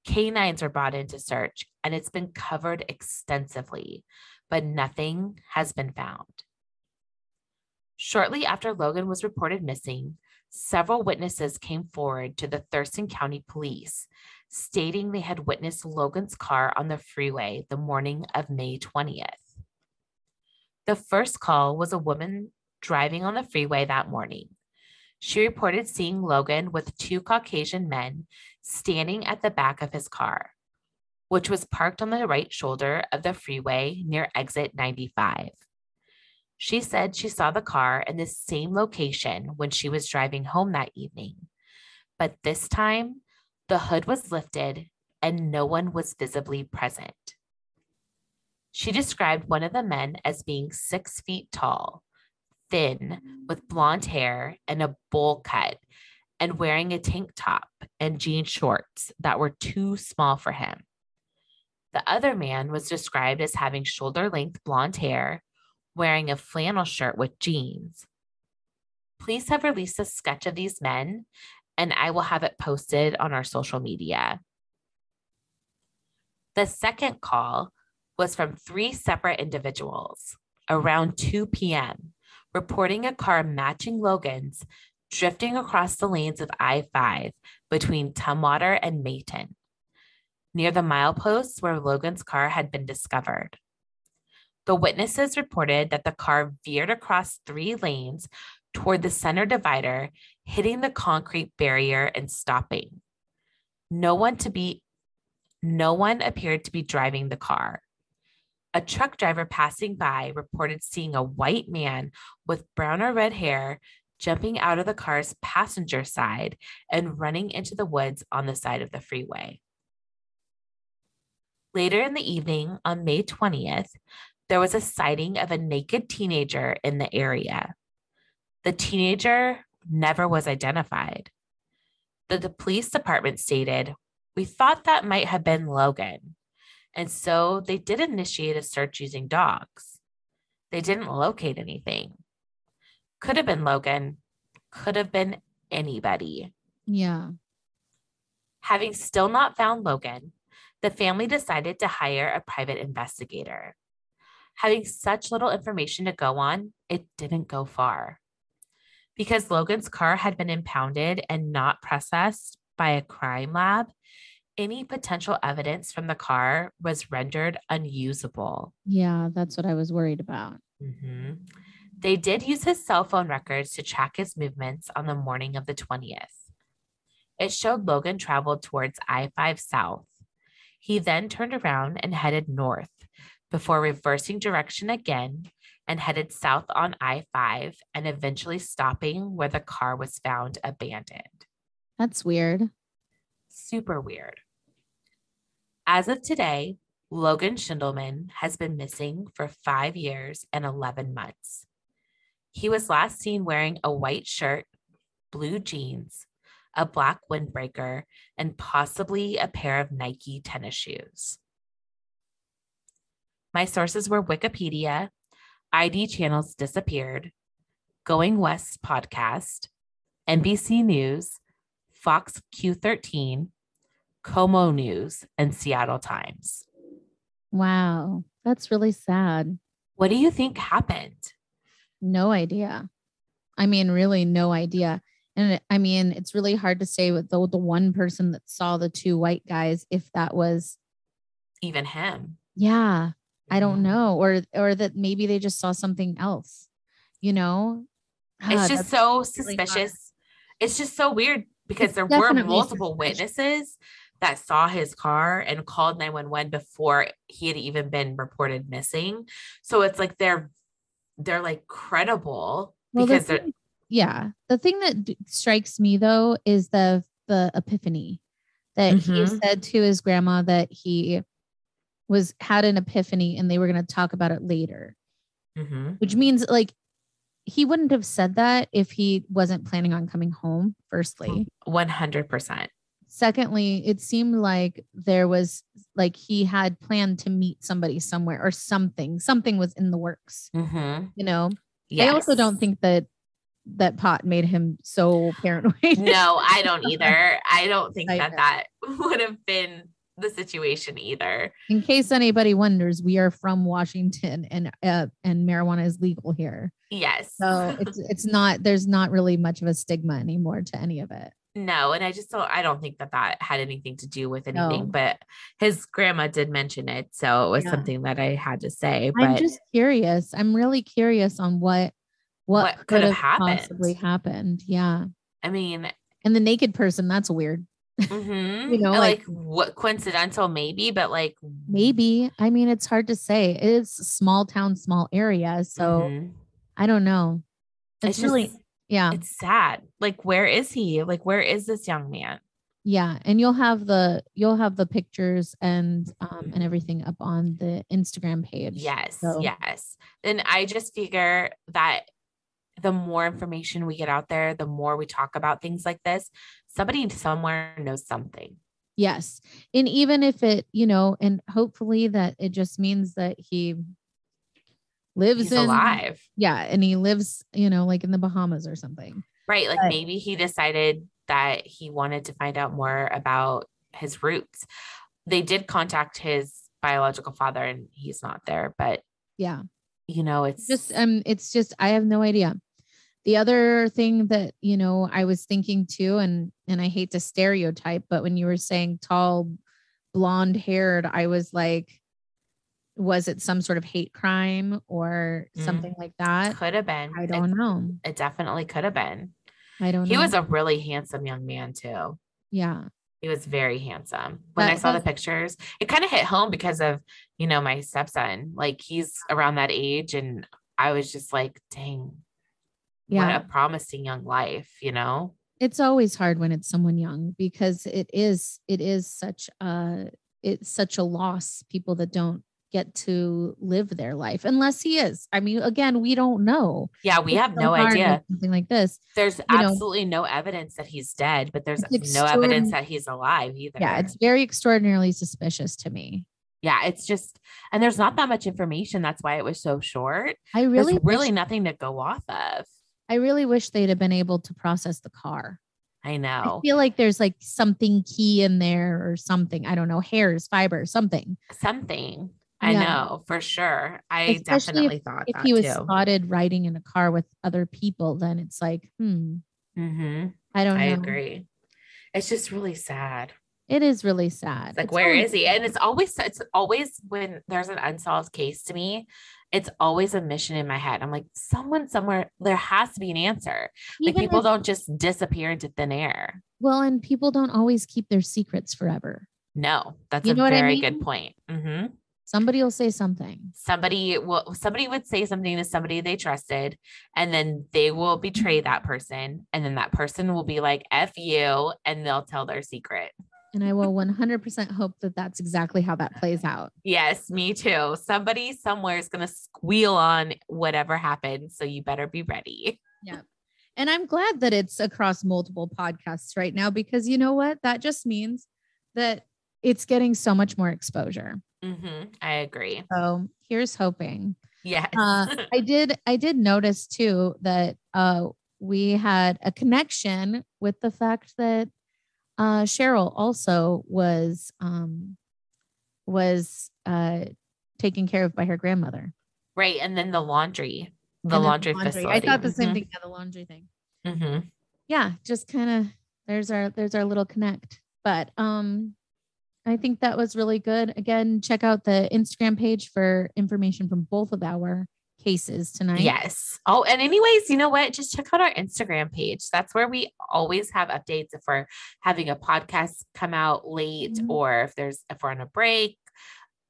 Canines were brought in to search, and it's been covered extensively, but nothing has been found. Shortly after Logan was reported missing, several witnesses came forward to the Thurston County Police stating they had witnessed Logan's car on the freeway the morning of May 20th. The first call was a woman driving on the freeway that morning. She reported seeing Logan with two Caucasian men standing at the back of his car, which was parked on the right shoulder of the freeway near exit 95. She said she saw the car in the same location when she was driving home that evening, but this time the hood was lifted and no one was visibly present. She described one of the men as being six feet tall, thin, with blonde hair and a bowl cut, and wearing a tank top and jean shorts that were too small for him. The other man was described as having shoulder length blonde hair, wearing a flannel shirt with jeans. Police have released a sketch of these men, and I will have it posted on our social media. The second call was from three separate individuals around 2 p.m., reporting a car matching Logan's drifting across the lanes of I 5 between Tumwater and Maytown, near the mileposts where Logan's car had been discovered. The witnesses reported that the car veered across three lanes toward the center divider, hitting the concrete barrier and stopping. No one to be no one appeared to be driving the car. A truck driver passing by reported seeing a white man with brown or red hair jumping out of the car's passenger side and running into the woods on the side of the freeway. Later in the evening on May 20th, there was a sighting of a naked teenager in the area. The teenager never was identified. The, the police department stated, We thought that might have been Logan. And so they did initiate a search using dogs. They didn't locate anything. Could have been Logan, could have been anybody. Yeah. Having still not found Logan, the family decided to hire a private investigator. Having such little information to go on, it didn't go far. Because Logan's car had been impounded and not processed by a crime lab, any potential evidence from the car was rendered unusable. Yeah, that's what I was worried about. Mm-hmm. They did use his cell phone records to track his movements on the morning of the 20th. It showed Logan traveled towards I 5 South. He then turned around and headed north before reversing direction again and headed south on I 5 and eventually stopping where the car was found abandoned. That's weird. Super weird. As of today, Logan Schindelman has been missing for five years and 11 months. He was last seen wearing a white shirt, blue jeans, a black windbreaker, and possibly a pair of Nike tennis shoes. My sources were Wikipedia, ID channels disappeared, Going West podcast, NBC News, Fox Q13, KOMO News, and Seattle Times. Wow, that's really sad. What do you think happened? No idea. I mean, really, no idea. And I mean, it's really hard to say with the, the one person that saw the two white guys if that was even him. Yeah. I don't know, or or that maybe they just saw something else. You know, it's ah, just so suspicious. Really it's just so weird because it's there were multiple suspicious. witnesses that saw his car and called 911 before he had even been reported missing. So it's like they're they're like credible well, because the thing, yeah. The thing that strikes me though is the the epiphany that mm-hmm. he said to his grandma that he was had an epiphany and they were going to talk about it later. Mm-hmm. Which means like he wouldn't have said that if he wasn't planning on coming home firstly. 100%. Secondly, it seemed like there was like he had planned to meet somebody somewhere or something. Something was in the works. Mm-hmm. You know. Yes. I also don't think that that pot made him so paranoid. no, I don't either. I don't think I that know. that would have been the situation either. In case anybody wonders, we are from Washington and uh, and marijuana is legal here. Yes. So it's it's not there's not really much of a stigma anymore to any of it. No, and I just don't I don't think that that had anything to do with anything, no. but his grandma did mention it, so it was yeah. something that I had to say. But I'm just curious. I'm really curious on what what, what could, could have, have happened. possibly happened. Yeah. I mean, and the naked person, that's weird. Mm-hmm. you know, like, like, what coincidental, maybe, but like maybe. I mean, it's hard to say. It's small town, small area. So mm-hmm. I don't know. It's, it's really, just, yeah. It's sad. Like, where is he? Like, where is this young man? Yeah, and you'll have the you'll have the pictures and um and everything up on the Instagram page. Yes, so. yes. And I just figure that the more information we get out there, the more we talk about things like this, somebody somewhere knows something. Yes. And even if it, you know, and hopefully that it just means that he lives He's in, alive. Yeah. And he lives, you know, like in the Bahamas or something. Right. Like but, maybe he decided that he wanted to find out more about his roots. They did contact his biological father and he's not there, but yeah. You know, it's just um it's just I have no idea the other thing that you know i was thinking too and and i hate to stereotype but when you were saying tall blonde haired i was like was it some sort of hate crime or mm. something like that? Could have been. I don't it, know. it definitely could have been. I don't know. he know. was a really handsome young man too. Yeah. He was very handsome. When that, i saw the pictures it kind of hit home because of you know my stepson. Like he's around that age and i was just like dang yeah. what a promising young life, you know? It's always hard when it's someone young because it is it is such a it's such a loss people that don't get to live their life unless he is. I mean, again, we don't know. Yeah, we it's have so no idea. Something like this. There's you absolutely know, no evidence that he's dead, but there's no evidence that he's alive either. Yeah, it's very extraordinarily suspicious to me. Yeah, it's just, and there's not that much information. That's why it was so short. I really, there's really nothing to go off of. I really wish they'd have been able to process the car. I know. I feel like there's like something key in there or something. I don't know, hairs, fiber, something. Something. I yeah. know for sure. I Especially definitely if, thought if he was too. spotted riding in a car with other people, then it's like, hmm. Mm-hmm. I don't know. I agree. It's just really sad. It is really sad. It's like, it's where is he? And it's always, it's always when there's an unsolved case to me, it's always a mission in my head. I'm like, someone somewhere, there has to be an answer. Even like people if, don't just disappear into thin air. Well, and people don't always keep their secrets forever. No, that's you a very I mean? good point. Mm-hmm. Somebody will say something. Somebody will, somebody would say something to somebody they trusted, and then they will betray that person. And then that person will be like, F you, and they'll tell their secret. And I will 100% hope that that's exactly how that plays out. Yes, me too. Somebody somewhere is going to squeal on whatever happens. So you better be ready. Yeah. And I'm glad that it's across multiple podcasts right now because you know what? That just means that it's getting so much more exposure. Mm-hmm. I agree. So here's hoping. Yes. uh, I did. I did notice too that uh, we had a connection with the fact that uh, Cheryl also was um, was uh, taken care of by her grandmother. Right, and then the laundry, the laundry, laundry, facility. I thought the same mm-hmm. thing. Yeah, the laundry thing. Mm-hmm. Yeah, just kind of there's our there's our little connect. But um, I think that was really good. Again, check out the Instagram page for information from both of our cases tonight. Yes. Oh, and anyways, you know what? Just check out our Instagram page. That's where we always have updates if we're having a podcast come out late mm-hmm. or if there's if we're on a break.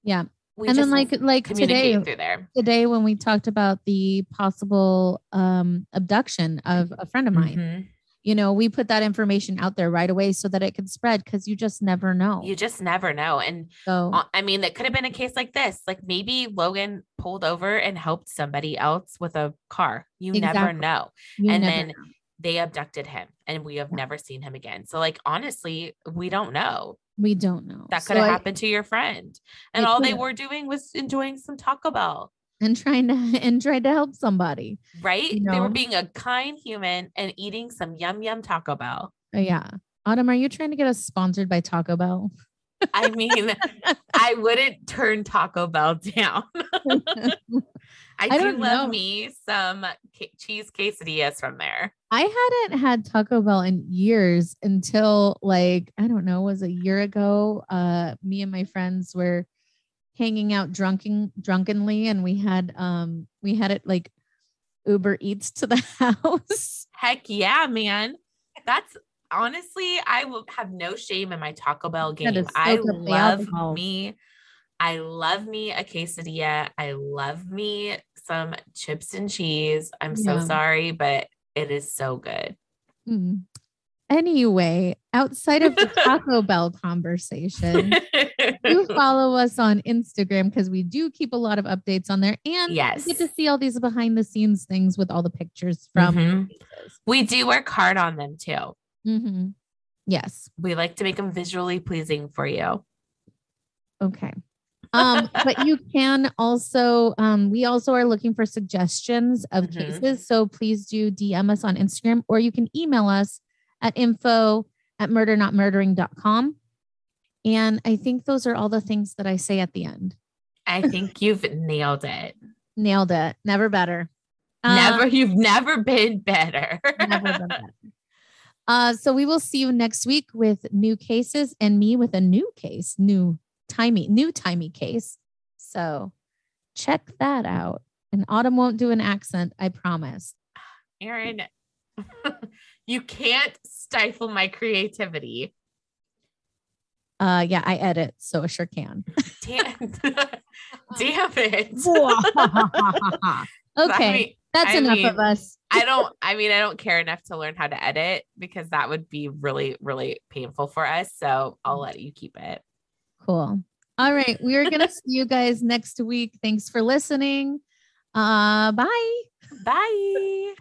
Yeah. We and then like like today through there. today when we talked about the possible um abduction of a friend of mine. Mm-hmm you know, we put that information out there right away so that it can spread because you just never know. You just never know. And so, I mean, that could have been a case like this. Like maybe Logan pulled over and helped somebody else with a car. You exactly. never know. You and never then know. they abducted him and we have yeah. never seen him again. So, like, honestly, we don't know. We don't know. That could have happened to your friend. And all they were doing was enjoying some Taco Bell and trying to and trying to help somebody. Right? You know? They were being a kind human and eating some yum yum Taco Bell. Oh, yeah. Autumn, are you trying to get us sponsored by Taco Bell? I mean, I wouldn't turn Taco Bell down. I, I do love know. me some ca- cheese quesadillas from there. I hadn't had Taco Bell in years until like I don't know, was a year ago. Uh me and my friends were hanging out drunken drunkenly and we had um we had it like Uber Eats to the house. Heck yeah, man. That's honestly, I will have no shame in my Taco Bell game. soak I love alcohol. me. I love me a quesadilla. I love me some chips and cheese. I'm so sorry, but it is so good. Hmm. Anyway, outside of the Taco Bell conversation, do follow us on Instagram because we do keep a lot of updates on there. And Yes. you get to see all these behind the scenes things with all the pictures from Mhm. we do work hard on them too. Mhm. Yes. We like to make them visually pleasing for you. Okay. Um, but you can also, um, we also are looking for suggestions of Mhm. cases. So please do DM us on Instagram or you can email us at info at murdernotmurdering.com. And I think those are all the things that I say at the end. I think you've nailed it. Nailed it. Never better. Uh, never, you've never been better. never been better. Uh, so we will see you next week with new cases and me with a new case, new timey, new timey case. So check that out. And Autumn won't do an accent, I promise. Aaron, you can't stifle my creativity. Uh, yeah, I edit, so I sure can. Damn, damn it. okay, that's I enough mean- of us. I don't, I mean, I don't care enough to learn how to edit because that would be really, really painful for us. So I'll let you keep it. Cool. All right, we are gonna see you guys next week. Thanks for listening. Uh, bye. Bye.